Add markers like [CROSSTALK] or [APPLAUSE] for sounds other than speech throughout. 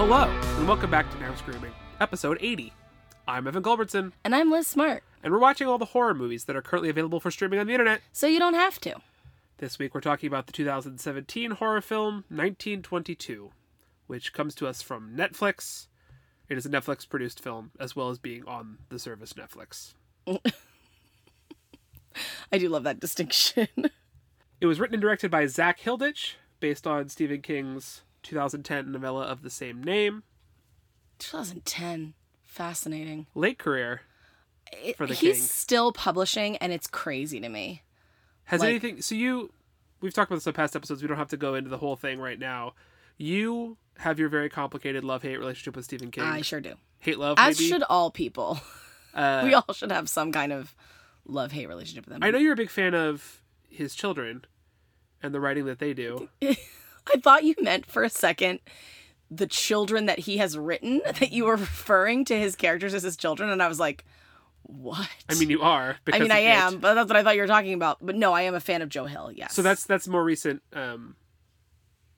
Hello, and welcome back to Now Screaming, episode 80. I'm Evan Culbertson, And I'm Liz Smart, and we're watching all the horror movies that are currently available for streaming on the internet. so you don't have to. This week we're talking about the 2017 horror film 1922, which comes to us from Netflix. It is a Netflix produced film, as well as being on the service Netflix. [LAUGHS] I do love that distinction. [LAUGHS] It was written and directed by Zak Hilditch, based on Stephen King's 2010 novella of the same name. 2010. Fascinating. Late career. For the he's king. still publishing, and it's crazy to me. Has Like- anything? So you, we've talked about this in past episodes. We don't have to go into the whole thing right now. You have your very complicated love-hate relationship with Stephen King. I sure do. hate love, As maybe. should all people. Uh, [LAUGHS] we all should have some kind of love hate relationship with them. I know you're a big fan of his children and the writing that they do. [LAUGHS] I thought you meant for a second the children that he has written, [LAUGHS] that you were referring to his characters as his children, and I was like, what? I mean, you are. I mean, I of it. am, but that's what I thought you were talking about. But no, I am a fan of Joe Hill. Yes. So that's that's more recent um,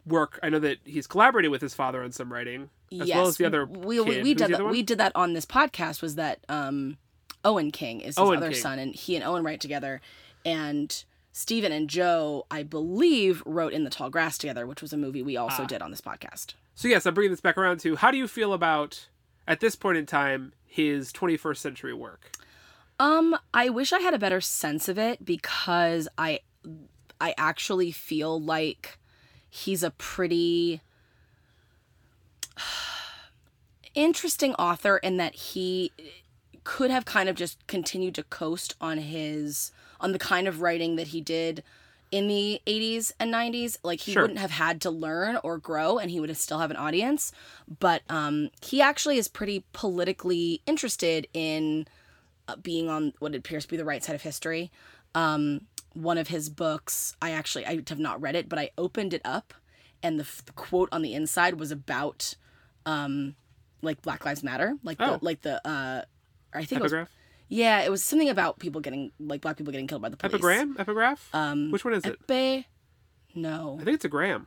work. I know that he's collaborated with his father on some writing, as well as the other. we we, we did that. We did that on this podcast. Was that um, Owen King is his Owen other King. son, and he and Owen write together, and Stephen and Joe, I believe, wrote in the Tall Grass together, which was a movie we Ah. also did on this podcast. So yes, I'm bringing this back around to how do you feel about at this point in time his 21st century work? Um, I wish I had a better sense of it because I, I actually feel like he's a pretty [SIGHS] interesting author in that he could have kind of just continued to coast on his on the kind of writing that he did in the 80s and 90s like he Sure. wouldn't have had to learn or grow and he would have still have an audience but um he actually is pretty politically interested in uh, being on what appears to be the right side of history um one of his books i actually i have not read it but i opened it up and the, f- the quote on the inside was about um like black lives matter like Oh. the like the uh i think it was yeah, it was something about people getting like black people getting killed by the police. Epigram? Epigraph? Um, Which one is it? Epe? No, I think it's a gram.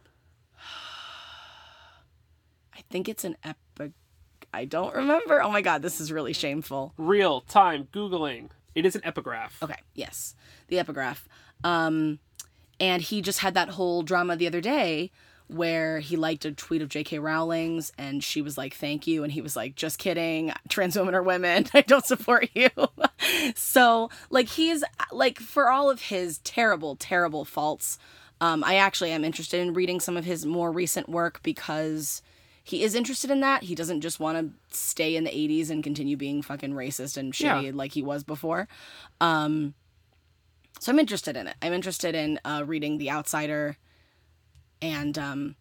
[SIGHS] I think it's an epic. I don't remember. Oh my god, this is really shameful. Real time Googling. It is an epigraph. Okay, yes, the epigraph. Um, and he just had that whole drama the other day where he liked a tweet of J.K. Rowling's and she was like, "Thank you," and he was like, "Just kidding. Trans women are women. [LAUGHS] I don't support you." [LAUGHS] so, like, he's like, for all of his terrible, terrible faults, um, I actually am interested in reading some of his more recent work because he is interested in that. He doesn't just want to stay in the 80s and continue being fucking racist and shitty Yeah. like he was before. Um, so I'm interested in it. I'm interested in uh, reading The Outsider, and um,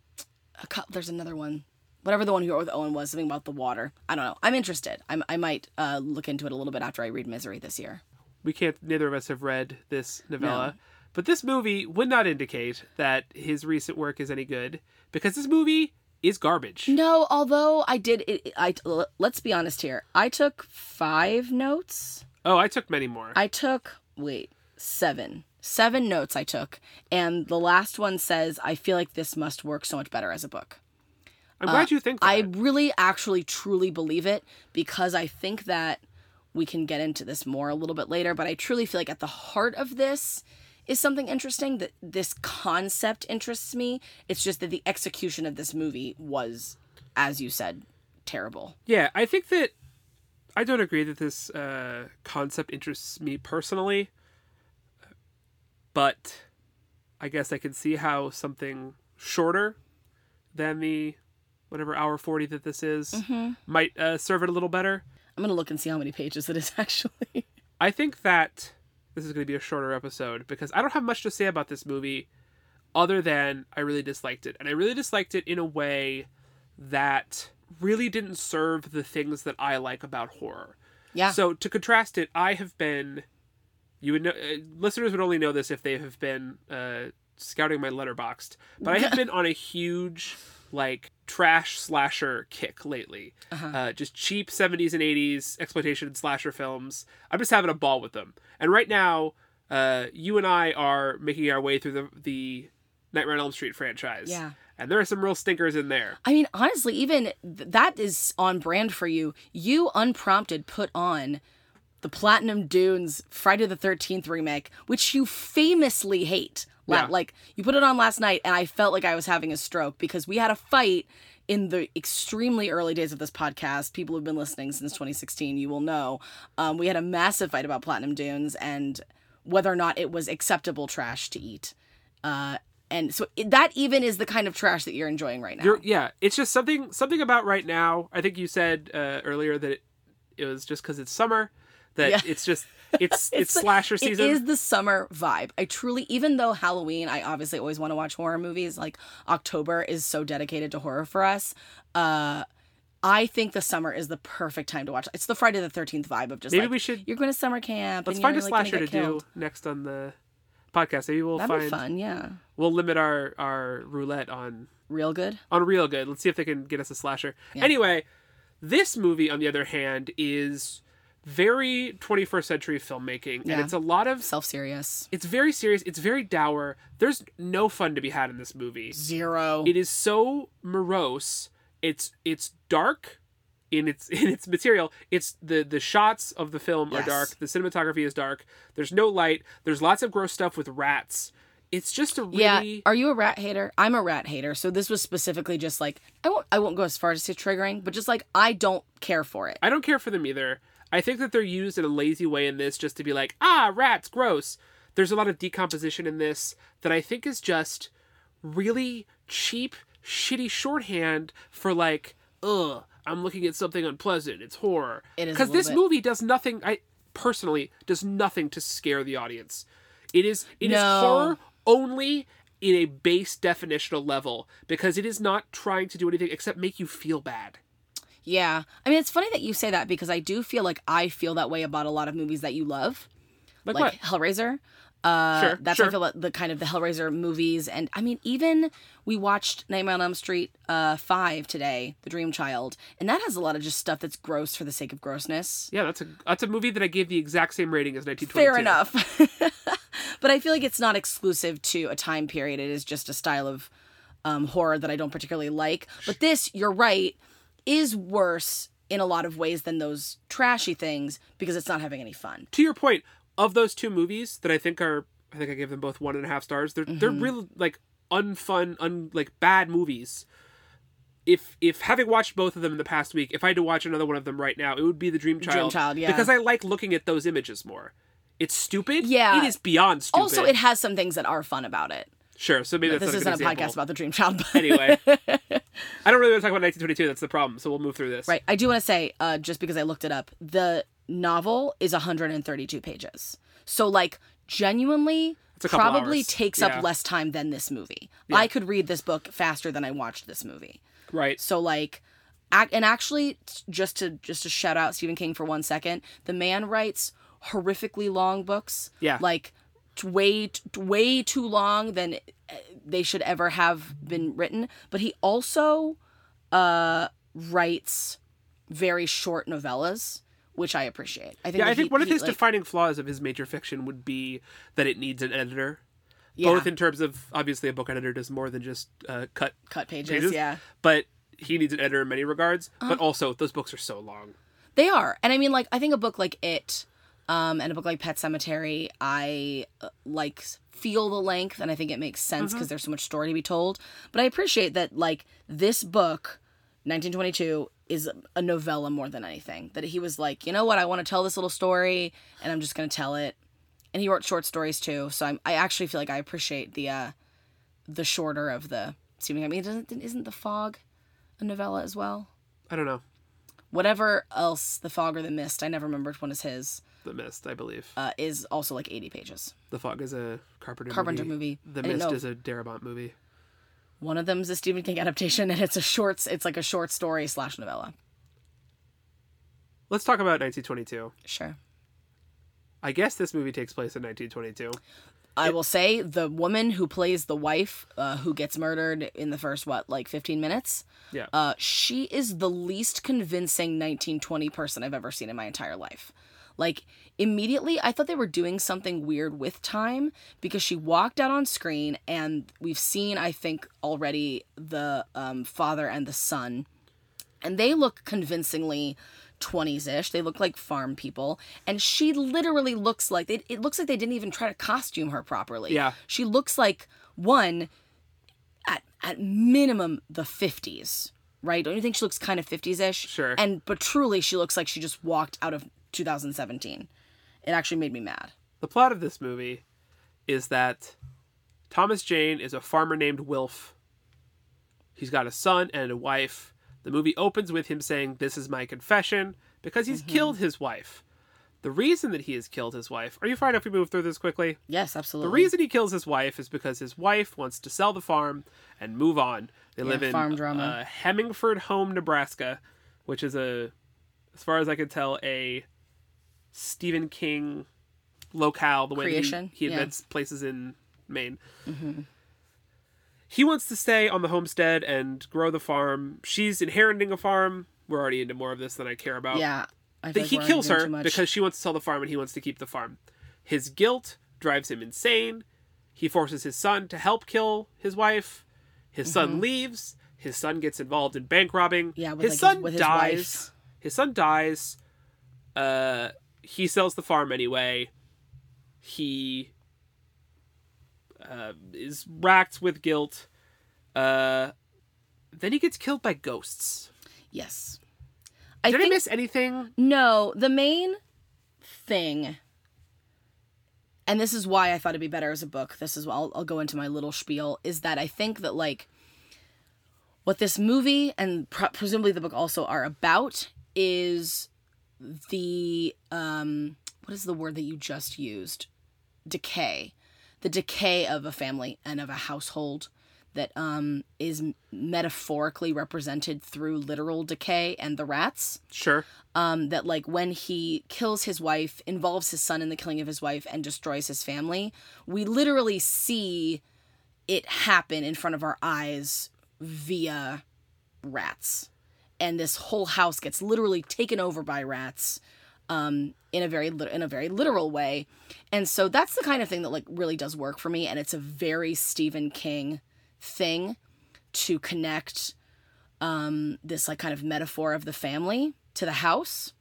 a cou- there's another one, whatever the one who wrote with Owen was, something about the water. I don't know. I'm interested. I'm, I might uh, look into it a little bit after I read Misery this year. We can't, neither of us have read this novella. But this movie would not indicate that his recent work is any good because this movie is garbage. No, although I did. It, I let's be honest here. I took five notes. Oh, I took many more. I took wait seven. Seven notes I took, and the last one says, "I feel like this must work so much better as a book." I'm glad you think that. uh, I really actually truly believe it because I think that we can get into this more a little bit later, but I truly feel like at the heart of this is something interesting that this concept interests me. It's just that the execution of this movie was as you said terrible. Yeah, I think that I don't agree that this uh, concept interests me personally, but I guess I can see how something shorter than the whatever hour 40 that this is Mm-hmm. might uh, serve it a little better. I'm going to look and see how many pages it is [LAUGHS] actually. I think that this is going to be a shorter episode because I don't have much to say about this movie other than I really disliked it. And I really disliked it in a way that really didn't serve the things that I like about horror. yeah. So to contrast it, I have been you would know uh, listeners would only know this if they have been uh, scouting my Letterboxd, but I have [LAUGHS] been on a huge like trash slasher kick lately. uh just cheap 70s and 80s exploitation slasher films. I'm just having a ball with them. And right now, uh, you and I are making our way through the the Nightmare on Elm Street franchise. Yeah. and there are some real stinkers in there. I mean, honestly, even th- that is on brand for you. You unprompted put on the Platinum Dunes Friday the 13th remake, which you famously hate. Yeah. Like, you put it on last night, and I felt like I was having a stroke because we had a fight in the extremely early days of this podcast. People who've been listening since 2016, you will know. Um, we had a massive fight about Platinum Dunes and whether or not it was acceptable trash to eat. Uh, and so it, that even is the kind of trash that you're enjoying right now. You're, yeah, it's just something something about right now. I think you said uh, earlier that it, it was just because it's summer that Yeah. it's just it's [LAUGHS] it's, the- slasher season. It is the summer vibe. I truly, even though Halloween, I obviously always want to watch horror movies. Like October is so dedicated to horror for us. Uh, I think the summer is the perfect time to watch. It's the Friday the Thirteenth vibe of just Maybe like we should you're going to summer camp. let's and find a like, slasher to killed. do next on the podcast. Maybe we'll That'd find be fun. Yeah, we'll limit our our roulette on Reelgood. on Reelgood. Let's see if they can get us a slasher. Anyway, this movie on the other hand is very 21st century filmmaking and it's a lot of Self serious. it's very serious, it's very dour. There's no fun to be had in this movie. Zero. It is so morose. It's it's dark in its [LAUGHS] in its material. It's the the shots of the film Yes. are dark. The cinematography is dark. There's no light. There's lots of gross stuff with rats. It's just a really Yeah. Are you a rat hater? I'm a rat hater. So this was specifically just like I won't I won't go as far as to say triggering, but just like I don't care for it. I don't care for them either. I think that they're used in a lazy way in this just to be like, ah, rats, gross. There's a lot of decomposition in this that I think is just really cheap, shitty shorthand for like, ugh, I'm looking at something unpleasant. It's horror. It is Because little this bit. movie does nothing, I personally, does nothing to scare the audience. It is it is No. horror only in a base definitional level because it is not trying to do anything except make you feel bad. Yeah. I mean, it's funny that you say that because I do feel like I feel that way about a lot of movies that you love, Like, like? Hellraiser. Uh, Sure, that's how I feel like the kind of the Hellraiser movies. And I mean, even we watched Nightmare on Elm Street uh, 5 today, The Dream Child, and that has a lot of just stuff that's gross for the sake of grossness. Yeah, that's a that's a movie that I gave the exact same rating as 1922. Fair enough. [LAUGHS] but I feel like it's not exclusive to a time period. It is just a style of um, horror that I don't particularly like. But this, you're right, is worse in a lot of ways than those trashy things because it's not having any fun. To your point, of those two movies that I think are, I think I gave them both one and a half stars. They're they're Mm-hmm. real like unfun, un like bad movies. If if having watched both of them in the past week, if I had to watch another one of them right now, it would be the Dream Child. Dream Child, yeah. Because I like looking at those images more. It's stupid. Yeah. It is beyond stupid. Also, it has some things that are fun about it. Sure. So maybe that's This isn't a a good example. podcast about the Dream Child, but Anyway, [LAUGHS] I don't really want to talk about 1922. That's the problem. So we'll move through this. right. I do want to say, uh, just because I looked it up, the novel is 132 pages. So, like, genuinely, probably hours. takes Yeah. up less time than this movie. I could read this book faster than I watched this movie. Right. So like, ac- and actually, just to just to shout out Stephen King for one second, the man writes horrifically long books. Yeah. Like, way way too long than uh, they should ever have been written. But he also uh, writes very short novellas, which I appreciate. I think. Yeah, I think he- one of his like- defining flaws of his major fiction would be that it needs an editor. yeah, Both in terms of obviously a book editor does more than just uh, cut cut pages. pages. Yeah. But he needs an editor in many regards. Uh-huh. But also those books are so long. They are. And I mean like I think a book like It um and a book like Pet Sematary I uh, like feel the length and I think it makes sense because there's so much story to be told. But I appreciate that like this book 1922 is a novella more than anything. That he was like, "You know what? I want to tell this little story and I'm just going to tell it." And he wrote short stories too. So I'm I actually feel like I appreciate the uh the shorter of the Stephen I mean doesn't isn't The Fog a novella as well? I don't know. whatever else the fog or the mist i never remember which one is his The Mist, I believe. uh, is also like 80 pages the Fog is a Carpenter Carpenter movie. The I didn't Mist know. is a Darabont movie. one of them's a stephen king adaptation and it's a short it's like a short story slash novella Let's talk about 1922. sure I guess this movie takes place in 1922. i will say the woman who plays the wife uh, who gets murdered in the first what like 15 minutes Yeah. uh, she is the least convincing 1920 person i've ever seen in my entire life Like immediately I thought they were doing something weird with time because she walked out on screen and we've seen I think already the um, father and the son and they look convincingly 20s ish. They look like farm people. And she literally looks like they, it looks like they didn't even try to costume her properly. Yeah. She looks like one at at minimum the 50s, right? Don't you think she looks kind of 50s ish? Sure. And but truly she looks like she just walked out of 2017. It actually made me mad. The plot of this movie is that Thomas Jane is a farmer named Wilf. He's got a son and a wife. The movie opens with him saying, This is my confession, because he's killed his wife. The reason that he has killed his wife, are you fine if we move through this quickly? Yes, absolutely. The reason he kills his wife is because his wife wants to sell the farm and move on. They live in farm drama. Uh, Hemingford Home, Nebraska, which is a, as far as I can tell, a Stephen King locale. The way he- Creation, he, yeah. invents places in Maine. He wants to stay on the homestead and grow the farm. She's inheriting a farm. We're already into more of this than I care about. yeah. Like he kills her because she wants to sell the farm and he wants to keep the farm. His guilt drives him insane. He forces his son to help kill his wife. His son leaves. His son gets involved in bank robbing. Mm-hmm. Yeah, with, his like, his- son with his dies. wife. His son dies. Uh, he sells the farm anyway. He uh, is racked with guilt. Uh, then he gets killed by ghosts. yes. I Did think I miss anything? No, the main thing, and this is why I thought it'd be better as a book. This is I'll, I'll go into my little spiel. Is that I think that like what this movie and pr- presumably the book also are about is the um what is the word that you just used? Decay. The decay of a family and of a household that um is metaphorically represented through literal decay and the rats. Sure. um, that like when he kills his wife, involves his son in the killing of his wife, and destroys his family, we literally see it happen in front of our eyes via rats, and this whole house gets literally taken over by rats. Um, in a very in a very literal way, and so that's the kind of thing that like really does work for me, and it's a very Stephen King thing to connect um, this like kind of metaphor of the family to the house.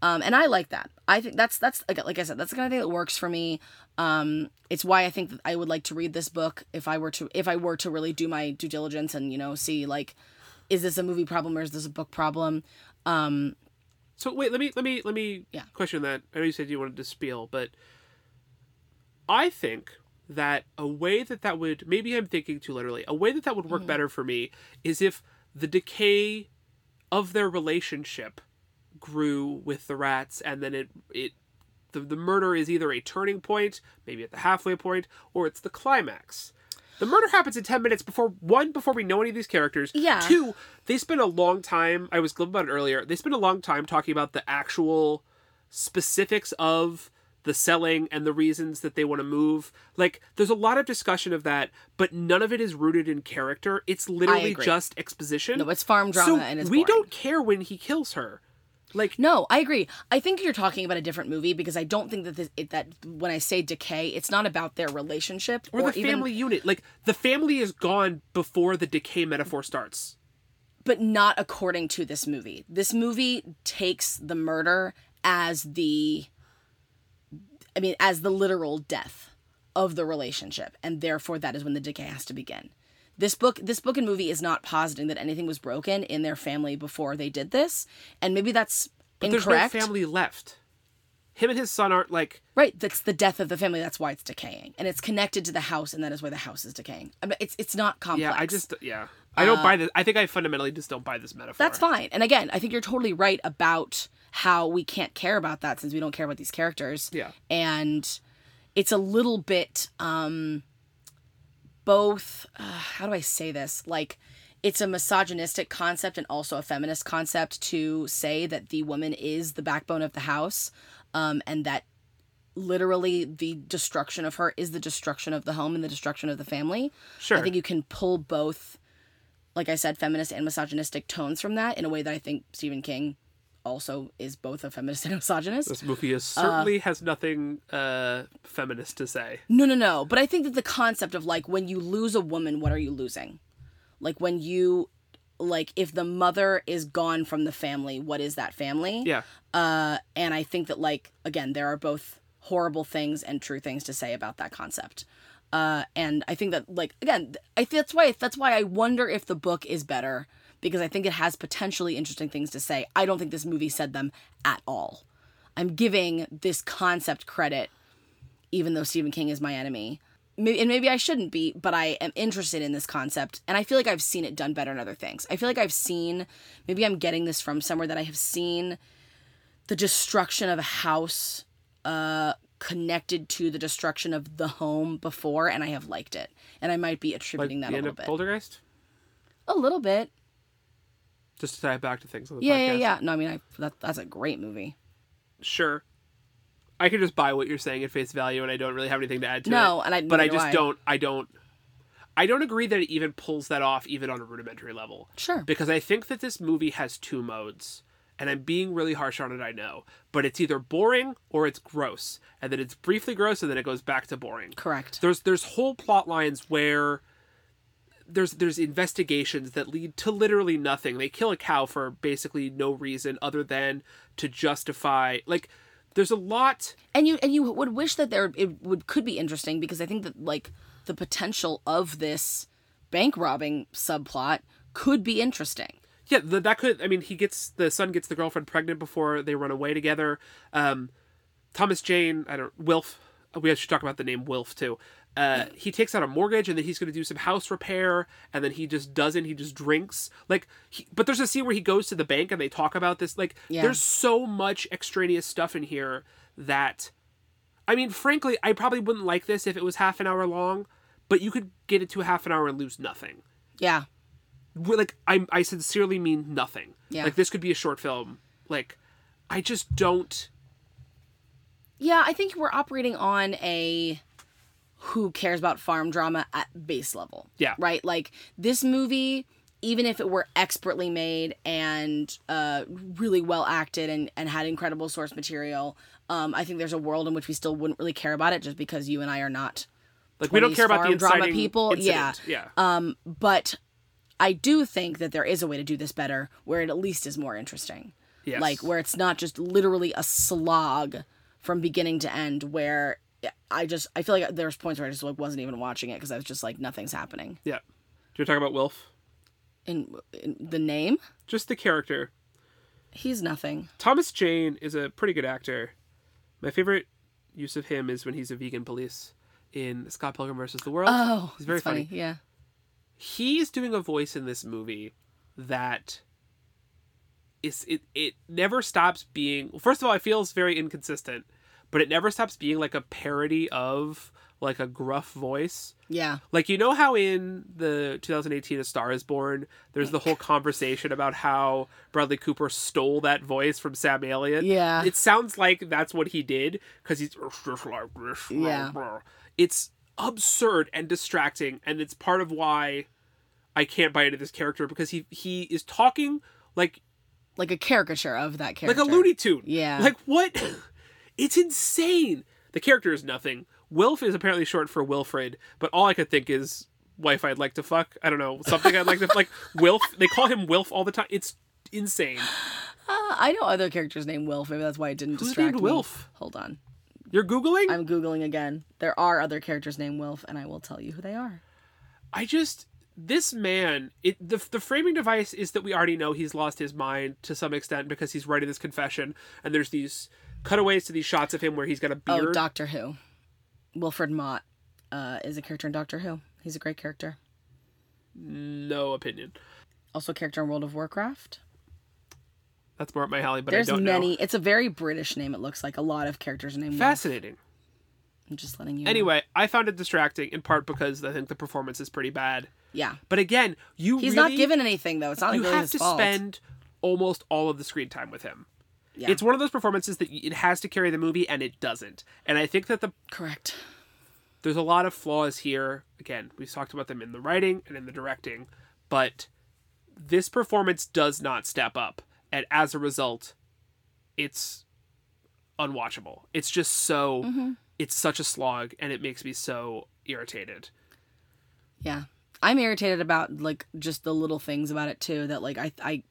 Um, and I like that. I think that's that's like, I said, that's the kind of thing that works for me. Um, it's why I think that I would like to read this book if I were to if I were to really do my due diligence and you know see like, is this a movie problem or is this a book problem? Um, So wait, let me let me let me Yeah. question that. I know you said you wanted to spiel, but I think that a way that that would maybe I'm thinking too literally. A way that that would Mm-hmm. work better for me is if the decay of their relationship grew with the rats, and then it it the, the murder is either a turning point, maybe at the halfway point, or it's the climax. The murder happens in 10 minutes before one, before we know any of these characters. Yeah. Two, they spend a long time, I was glib about it earlier, they spend a long time talking about the actual specifics of the selling and the reasons that they want to move. Like, there's a lot of discussion of that, but none of it is rooted in character. It's literally just exposition. no, it's farm drama so and it's we boring. don't care when he kills her. Like, No, I agree. I think you're talking about a different movie because I don't think that this, it, that when I say decay, it's not about their relationship or, the even- family unit. Like, the family is gone before the decay metaphor starts. but not according to this movie. This movie takes the murder as the I mean as the literal death of the relationship and therefore that is when the decay has to begin. This book this book and movie is not positing that anything was broken in their family before they did this and maybe that's But incorrect. there's no family left. Him and his son aren't like Right, that's the death of the family. That's why it's decaying, and it's connected to the house, and that is why the house is decaying. I mean, it's it's not complex. yeah. I just yeah. I don't buy this. I think I fundamentally just don't buy this metaphor. Uh, That's fine. And again, I think you're totally right about how we can't care about that since we don't care about these characters. Yeah. And it's a little bit um both uh, how do I say this? Like it's a misogynistic concept and also a feminist concept to say that the woman is the backbone of the house um and that literally the destruction of her is the destruction of the home and the destruction of the family. Sure. I think you can pull both, like I said, feminist and misogynistic tones from that in a way that I think Stephen King also is both a feminist and a [LAUGHS] misogynist. This movie is certainly has nothing uh, feminist to say. No, no, no. But I think that the concept of like when you lose a woman, what are you losing? Like when you like if the mother is gone from the family, what is that family? Yeah. Uh and I think that like again, there are both horrible things and true things to say about that concept. Uh and I think that like again, I think that's why that's why I wonder if the book is better because I think it has potentially interesting things to say. I don't think this movie said them at all. I'm giving this concept credit even though Stephen King is my enemy. Maybe, and maybe I shouldn't be, but I am interested in this concept, and I feel like I've seen it done better in other things. I feel like I've seen, maybe I'm getting this from somewhere that I have seen the destruction of a house uh, connected to the destruction of the home before, and I have liked it, and I might be Like attributing the that a little bit, Poltergeist? a little bit. Just to tie it back to things on the Yeah, podcast. yeah, yeah. No, I mean, I, that, that's a great movie. Sure. I can just buy what you're saying at face value, and I don't really have anything to add to it. No, and I but I just I. don't. I don't. I don't agree that it even pulls that off, even on a rudimentary level. Sure. because I think that this movie has two modes, and I'm being really harsh on it. I know, but it's either boring or it's gross, and then it's briefly gross, and then it goes back to boring. Correct. There's there's whole plot lines where there's there's investigations that lead to literally nothing. They kill a cow for basically no reason other than to justify like there's a lot and you and you would wish that there it would could be interesting because I think that like the potential of this bank robbing subplot could be interesting. Yeah, th- that could. I mean, he gets the son gets the girlfriend pregnant before they run away together. Um, Thomas Jane, I don't Wilf. We should talk about the name Wilf too. Uh, he takes out a mortgage and then he's going to do some house repair and then he just doesn't. He just drinks. Like, he, but there's a scene where he goes to the bank and they talk about this. Like, Yeah. there's so much extraneous stuff in here that, I mean, frankly, I probably wouldn't like this if it was half an hour long. But you could get it to a half an hour and lose nothing Yeah. we're, like I I sincerely mean nothing. Yeah. Like this could be a short film. Like I just don't Yeah, I think we're operating on a who cares about farm drama at base level. Yeah. Right? Like this movie, even if it were expertly made and uh, really well acted and, and had incredible source material, um, I think there's a world in which we still wouldn't really care about it just because you and I are not. like we don't care about the farm drama people. incident. Yeah. Yeah. Um, but I do think that there is a way to do this better where it at least is more interesting. Yes. Like where it's not just literally a slog from beginning to end where I just I feel like there's points where I just like wasn't even watching it because I was just like nothing's happening. yeah. Do you want to talk about Wilf? In, in the name, Just the character. he's nothing. Thomas Jane is a pretty good actor. My favorite use of him is when he's a vegan police in Scott Pilgrim versus the World. Oh, he's very funny. funny. Yeah. he's doing a voice in this movie that is it it never stops being well, first of all it feels very inconsistent but it never stops being like a parody of like a gruff voice Yeah. like you know how in the 2018 a star is born there's the whole conversation about how bradley cooper stole that voice from sam elliott Yeah. it sounds like that's what he did because he's just like this Yeah. it's absurd and distracting and it's part of why i can't buy into this character because he he is talking like Like a caricature of that character. like a looney tune Yeah. like what [LAUGHS] it's insane the character is nothing wilf is apparently short for wilfred but all i could think is wife i'd like to fuck i don't know something i'd like to like [LAUGHS] wilf they call him wilf all the time it's insane Uh, I know other characters named Wilf. Maybe that's why it didn't Who's distract named me. Wilf? Hold on. you're googling I'm googling again. There are other characters named Wilf, and I will tell you who they are. I just this man it the the framing device is that we already know he's lost his mind to some extent because he's writing this confession and there's these cutaways to these shots of him where he's got a beard. Oh, Doctor Who. Wilfred Mott uh, is a character in Doctor Who. He's a great character. no opinion. Also, a character in World of Warcraft. That's more up my alley, but There's I don't many. know. It's a very British name. It looks like a lot of characters named Wilf. Fascinating. I'm just letting you. know. Anyway, I found it distracting in part because I think the performance is pretty bad. yeah, But again, you he's really, not given anything though. It's not you really have to fault. spend almost all of the screen time with him. Yeah. It's one of those performances that it has to carry the movie and it doesn't. And I think that the Correct. there's a lot of flaws here. Again, we've talked about them in the writing and in the directing, but this performance does not step up, and as a result, it's unwatchable. It's just so Mm-hmm. it's such a slog and it makes me so irritated. Yeah. I'm irritated about like just the little things about it too that like I I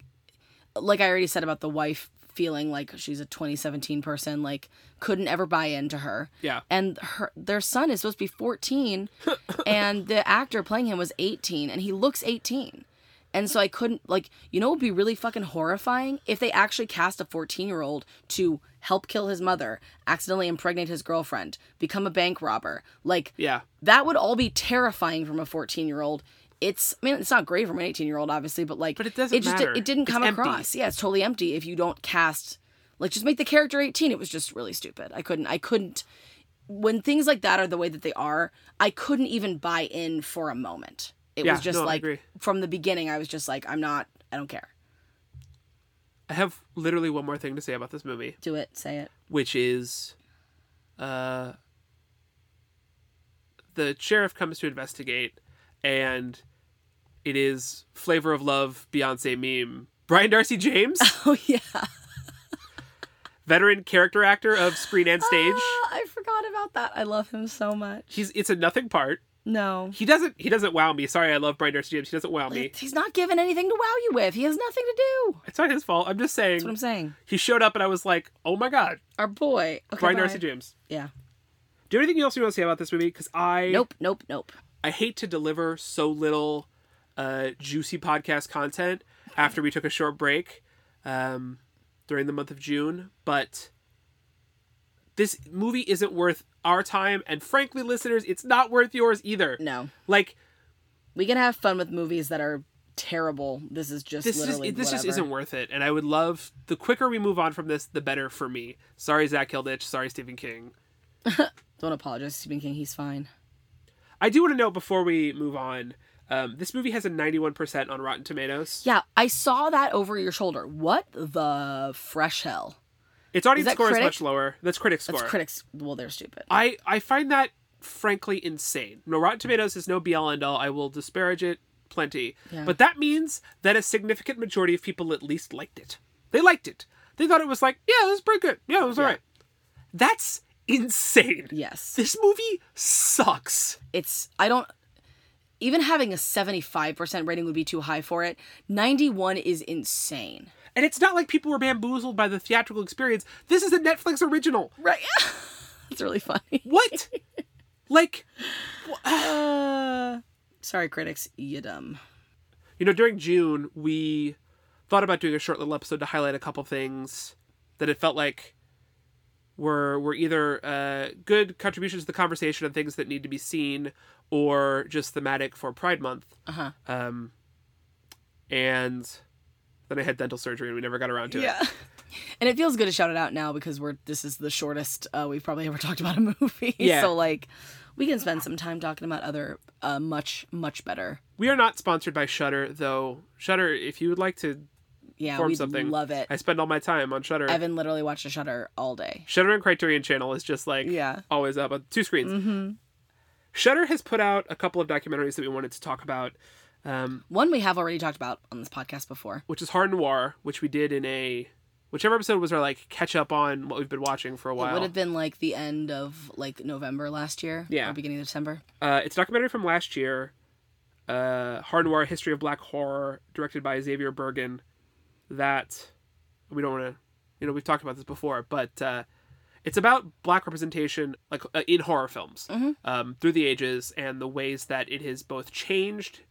like I already said about the wife feeling like she's a 2017 person like couldn't ever buy into her. Yeah. And her their son is supposed to be 14 [LAUGHS] and the actor playing him was 18 and he looks 18. And so I couldn't like you know it would be really fucking horrifying if they actually cast a 14-year-old to help kill his mother, accidentally impregnate his girlfriend, become a bank robber. Like Yeah. that would all be terrifying from a 14 year old it's i mean it's not great from an 18 year old obviously but like But it doesn't it just matter. it didn't It's come empty. across. Yeah it's totally empty if you don't cast like just make the character 18 it was just really stupid. I couldn't i couldn't when things like that are the way that they are i couldn't even buy in for a moment. It Yeah, was just no, like from the beginning i was just like i'm not i don't care. I have literally one more thing to say about this movie, do it. Say it. Which is uh the sheriff comes to investigate and it is flavor of love Beyonce meme. Brian Darcy James, [LAUGHS] oh yeah veteran character actor of screen and stage. Ah, i forgot about that i love him so much He's it's a nothing part. no He doesn't he doesn't wow me. Sorry, I love Brian Darcy James. He doesn't wow me. he's not given anything to wow you with he has nothing to do It's not his fault. I'm just saying that's what i'm saying he showed up and I was like, oh my god, Our boy. Okay, Brian bye. Darcy James. Yeah. Do you have anything else you want to say about this movie? Because I Nope, nope, nope. I hate to deliver so little uh, juicy podcast content after we took a short break um, during the month of June, but this movie isn't worth our time, and frankly, listeners, it's not worth yours either. No. Like We can have fun with movies that are terrible. This is just this is literally this just isn't worth it, and I would love the quicker we move on from this, the better for me. Sorry, Zak Hilditch. Sorry, Stephen King. [LAUGHS] Don't apologize, Stephen King. He's fine. I do want to know before we move on. Um, this movie has a 91% on Rotten Tomatoes. Yeah, I saw that over your shoulder. What the fresh hell? Its audience score critic? is much lower. That's critic score. That's critics. Well, they're stupid. I I find that frankly insane. No, Rotten Tomatoes is no be all end all. I will disparage it plenty, Yeah. but that means that a significant majority of people at least liked it. They liked it. They thought it was like, yeah, this is pretty good. Yeah, it was Yeah. alright. That's insane. Yes. This movie sucks. It's I don't even having a 75% rating would be too high for it. 91 is insane. And it's not like people were bamboozled by the theatrical experience. This is a Netflix original. Right. [LAUGHS] That's really funny. What? [LAUGHS] like, [SIGHS] Uh, sorry, critics. You dumb. you know, during June, we thought about doing a short little episode to highlight a couple things that it felt like were were either uh, good contributions to the conversation and things that need to be seen, or just thematic for Pride Month. Uh huh. Um, and then I had dental surgery, and we never got around to it. Yeah. [LAUGHS] And it feels good to shout it out now because we're this is the shortest uh, we've probably [LAUGHS] ever talked about a movie. [LAUGHS] Yeah. So like we can spend some time talking about other uh, much much better. We are not sponsored by Shudder, though. Shudder, if you would like to Yeah, form we something, love it. I spend all my time on Shudder. Evan literally watched a Shudder all day. Shudder and Criterion Channel is just like Yeah. always up on two screens. Mm-hmm. Shudder has put out a couple of documentaries that we wanted to talk about, um, One we have already talked about on this podcast before. which is Horror Noire, which we did in a whichever episode was our like catch up on what we've been watching for a while. It would have been like the end of like November last year. Yeah. Or beginning of December. Uh, it's a documentary from last year. Uh, Horror Noire: History of Black Horror, directed by Xavier Burgin. That we don't want to, you know, we've talked about this before, but uh, it's about black representation, like uh, in horror films, Mhm. um, through the ages, and the ways that it has both changed,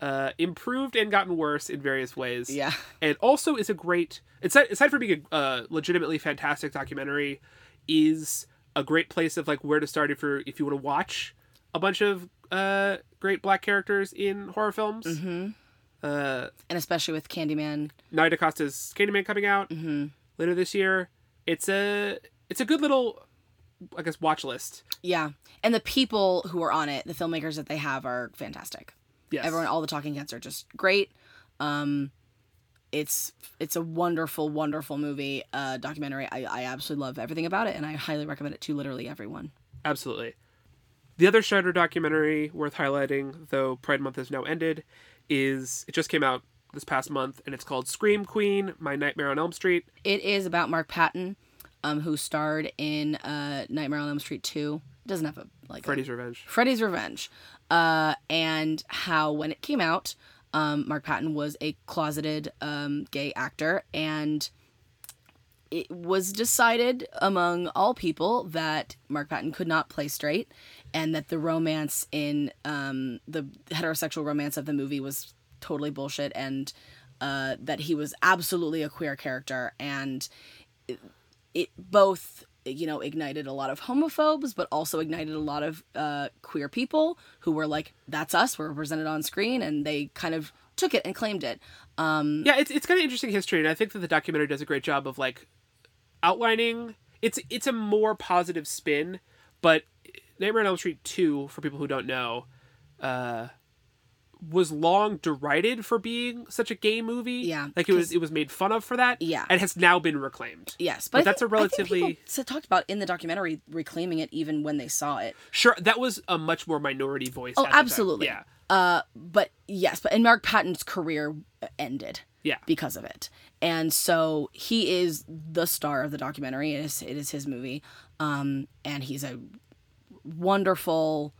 uh, improved, and gotten worse in various ways. Yeah. and also is a great aside, aside from being a uh, legitimately fantastic documentary is a great place of like where to start if you're if you want to watch a bunch of uh great black characters in horror films Mm-hmm. Uh And especially with Candyman. Nia Costa's Candyman coming out Mm-hmm. later this year it's a it's a good little I guess watch list Yeah. And the people who are on it, the filmmakers that they have are fantastic. yes Everyone all the talking heads are just great. Um it's it's a wonderful, wonderful movie, uh documentary. I, I absolutely love everything about it and I highly recommend it to literally everyone. Absolutely. The other Shudder documentary worth highlighting, though Pride Month has now ended, is it just came out this past month, and it's called Scream Queen: My Nightmare on Elm Street. It is about Mark Patton, um, who starred in uh, Nightmare on Elm Street 2. It doesn't have a like a- Freddy's Revenge. Freddy's Revenge, uh, and how when it came out, um, Mark Patton was a closeted um, gay actor, and it was decided among all people that Mark Patton could not play straight, and that the romance in um, the heterosexual romance of the movie was totally bullshit, and uh, that he was absolutely a queer character, and it both you know ignited a lot of homophobes but also ignited a lot of uh, queer people who were like that's us. We're represented on screen. And they kind of took it and claimed it. Um, Yeah, it's it's kind of interesting history, and I think that the documentary does a great job of like outlining. It's it's a more positive spin, but Nightmare on Elm Street two, for people who don't know, uh, was long derided for being such a gay movie. Yeah, like it was it was made fun of for that. Yeah. and has now been reclaimed. yes But but, that's a think- I think relatively- people talked about in the documentary reclaiming it even when they saw it Sure, that was a much more minority voice. oh at the time. absolutely Yeah, uh, but yes but and mark patton's career ended yeah. because of it. And so he is the star of the documentary. It is it is his movie. Um, and he's a wonderful,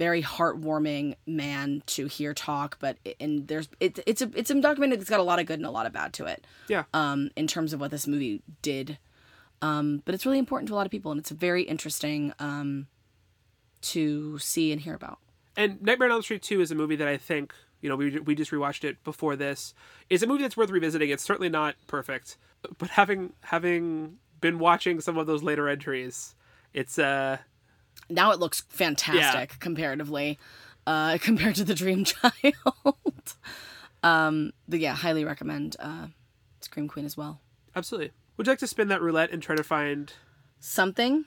very heartwarming man to hear talk. But and there's it, it's a it's a documentary that's got a lot of good and a lot of bad to it. Yeah. Um, in terms of what this movie did. Um, but it's really important to a lot of people, and it's very interesting um, to see and hear about. And Nightmare on Elm Street 2 is a movie that I think, you know, we, we just rewatched it before this. It's a movie that's worth revisiting. It's certainly not perfect, but having having been watching some of those later entries, it's uh now it looks fantastic comparatively uh [LAUGHS] compared to the dream child. [LAUGHS] Um but yeah highly recommend uh scream queen as well. Absolutely. Would you like to spin that roulette and try to find something?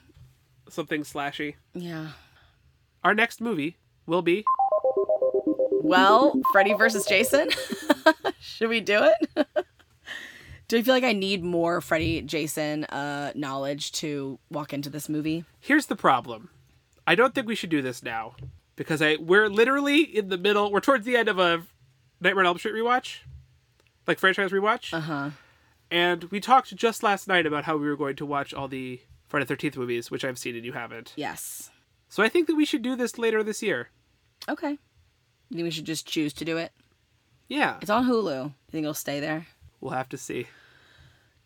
something slashy? yeah. Our next movie will be well freddy versus jason? [LAUGHS] Should we do it do you feel like i need more freddy jason uh knowledge to walk into this movie Here's the problem. I don't think we should do this now because I we're literally in the middle. We're towards the end of a Nightmare on Elm Street rewatch, like franchise rewatch. uh-huh And we talked just last night about how we were going to watch all the Friday Thirteenth movies, which I've seen and you haven't. yes So I think that we should do this later this year. okay you think we should just choose to do it Yeah, it's on hulu you think it'll stay there we'll have to see.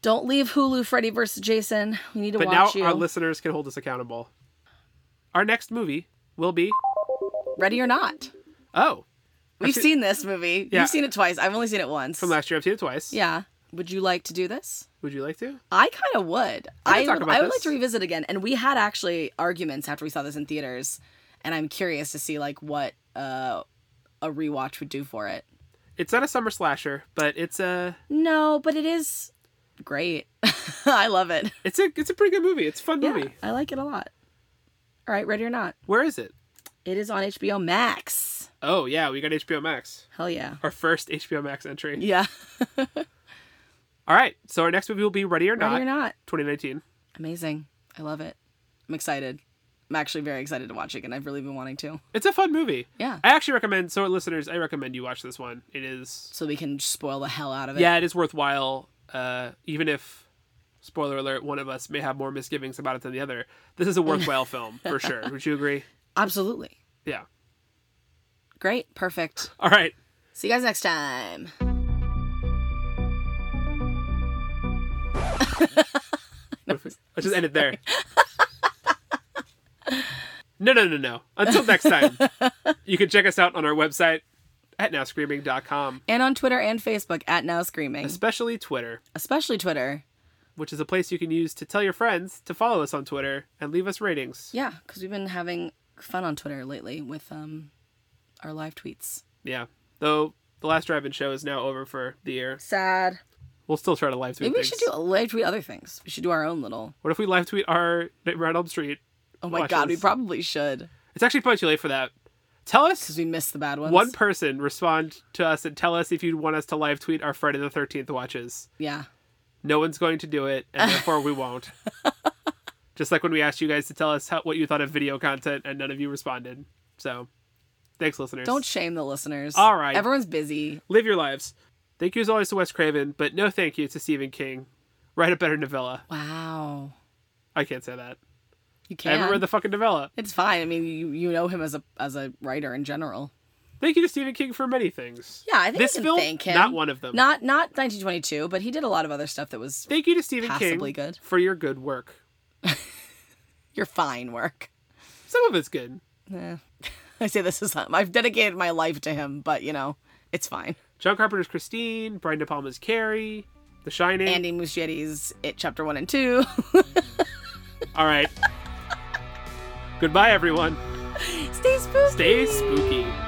Don't leave Hulu Freddy vs. Jason. We need to But now you. our listeners can hold us accountable. Our next movie will be Ready or not. oh We've Actually- seen this movie. Yeah. You've seen it twice. I've only seen it once. from last year. I've seen it twice. yeah. Would you like to do this? Would you like to? I kind of would. I would, I would like to revisit again. And we had actually arguments after we saw this in theaters, and I'm curious to see like what uh, a rewatch would do for it. It's not a summer slasher, but it's a No, but it is great. [LAUGHS] I love it. it's a it's a pretty good movie. It's a fun Yeah, movie. I like it a lot. All right, ready or not? Where is it? It is on HBO Max. Oh yeah, we got HBO Max. Hell yeah. Our first HBO Max entry. Yeah. [LAUGHS] All right, so our next movie will be Ready or Not, Ready or not? 2019. Amazing. I love it. I'm excited. I'm actually very excited to watch it, and I've really been wanting to. It's a fun movie. Yeah. I actually recommend. So, listeners, I recommend you watch this one. It is, So we can spoil the hell out of it. yeah, it is worthwhile. Uh, even if, spoiler alert, one of us may have more misgivings about it than the other. This is a worthwhile [LAUGHS] film for sure. Would you agree? Absolutely. Yeah. Great. Perfect. All right. See you guys next time. [LAUGHS] Let's just end it there. [LAUGHS] No, no, no, no. Until next time, you can check us out on our website at nowscreaming.com, And on Twitter and Facebook at Now Screaming, especially Twitter, especially Twitter. which is a place you can use to tell your friends to follow us on Twitter and leave us ratings. Yeah, because we've been having fun on Twitter lately with um our live tweets. Yeah. Though the last drive-in show is now over for the year. Sad. We'll still try to live tweet Maybe we should do live tweet other things. We should do our own little. What if we live tweet our Nightmare on Elm Street? Oh my god, we this. probably should It's actually probably too late for that. Tell us because we missed the bad ones. one person respond to us and tell us if you'd want us to live tweet our Friday the 13th watches. Yeah. No one's going to do it, and therefore we won't. [LAUGHS] Just like when we asked you guys to tell us how, what you thought of video content, and none of you responded. So, thanks, listeners. Don't shame the listeners. All right. Everyone's busy. live your lives. Thank you as always to Wes Craven, but no thank you to Stephen King. Write a better novella. Wow. I can't say that. You I can. haven't read the fucking novella. It's fine. I mean, you you know him as a as a writer in general. Thank you to Stephen King for many things. Yeah, I think this film, thank him. not one of them. Not not 1922, but he did a lot of other stuff that was Thank you to Stephen King good. for your good work. [LAUGHS] your fine work. Some of it's good. Eh. [LAUGHS] I say this is I've dedicated my life to him, but you know, it's fine. John Carpenter's Christine, Brian De Palma's Carrie, The Shining. Andy Muschietti's It Chapter One and Two. [LAUGHS] All right. Goodbye, everyone. Stay spooky. Stay spooky.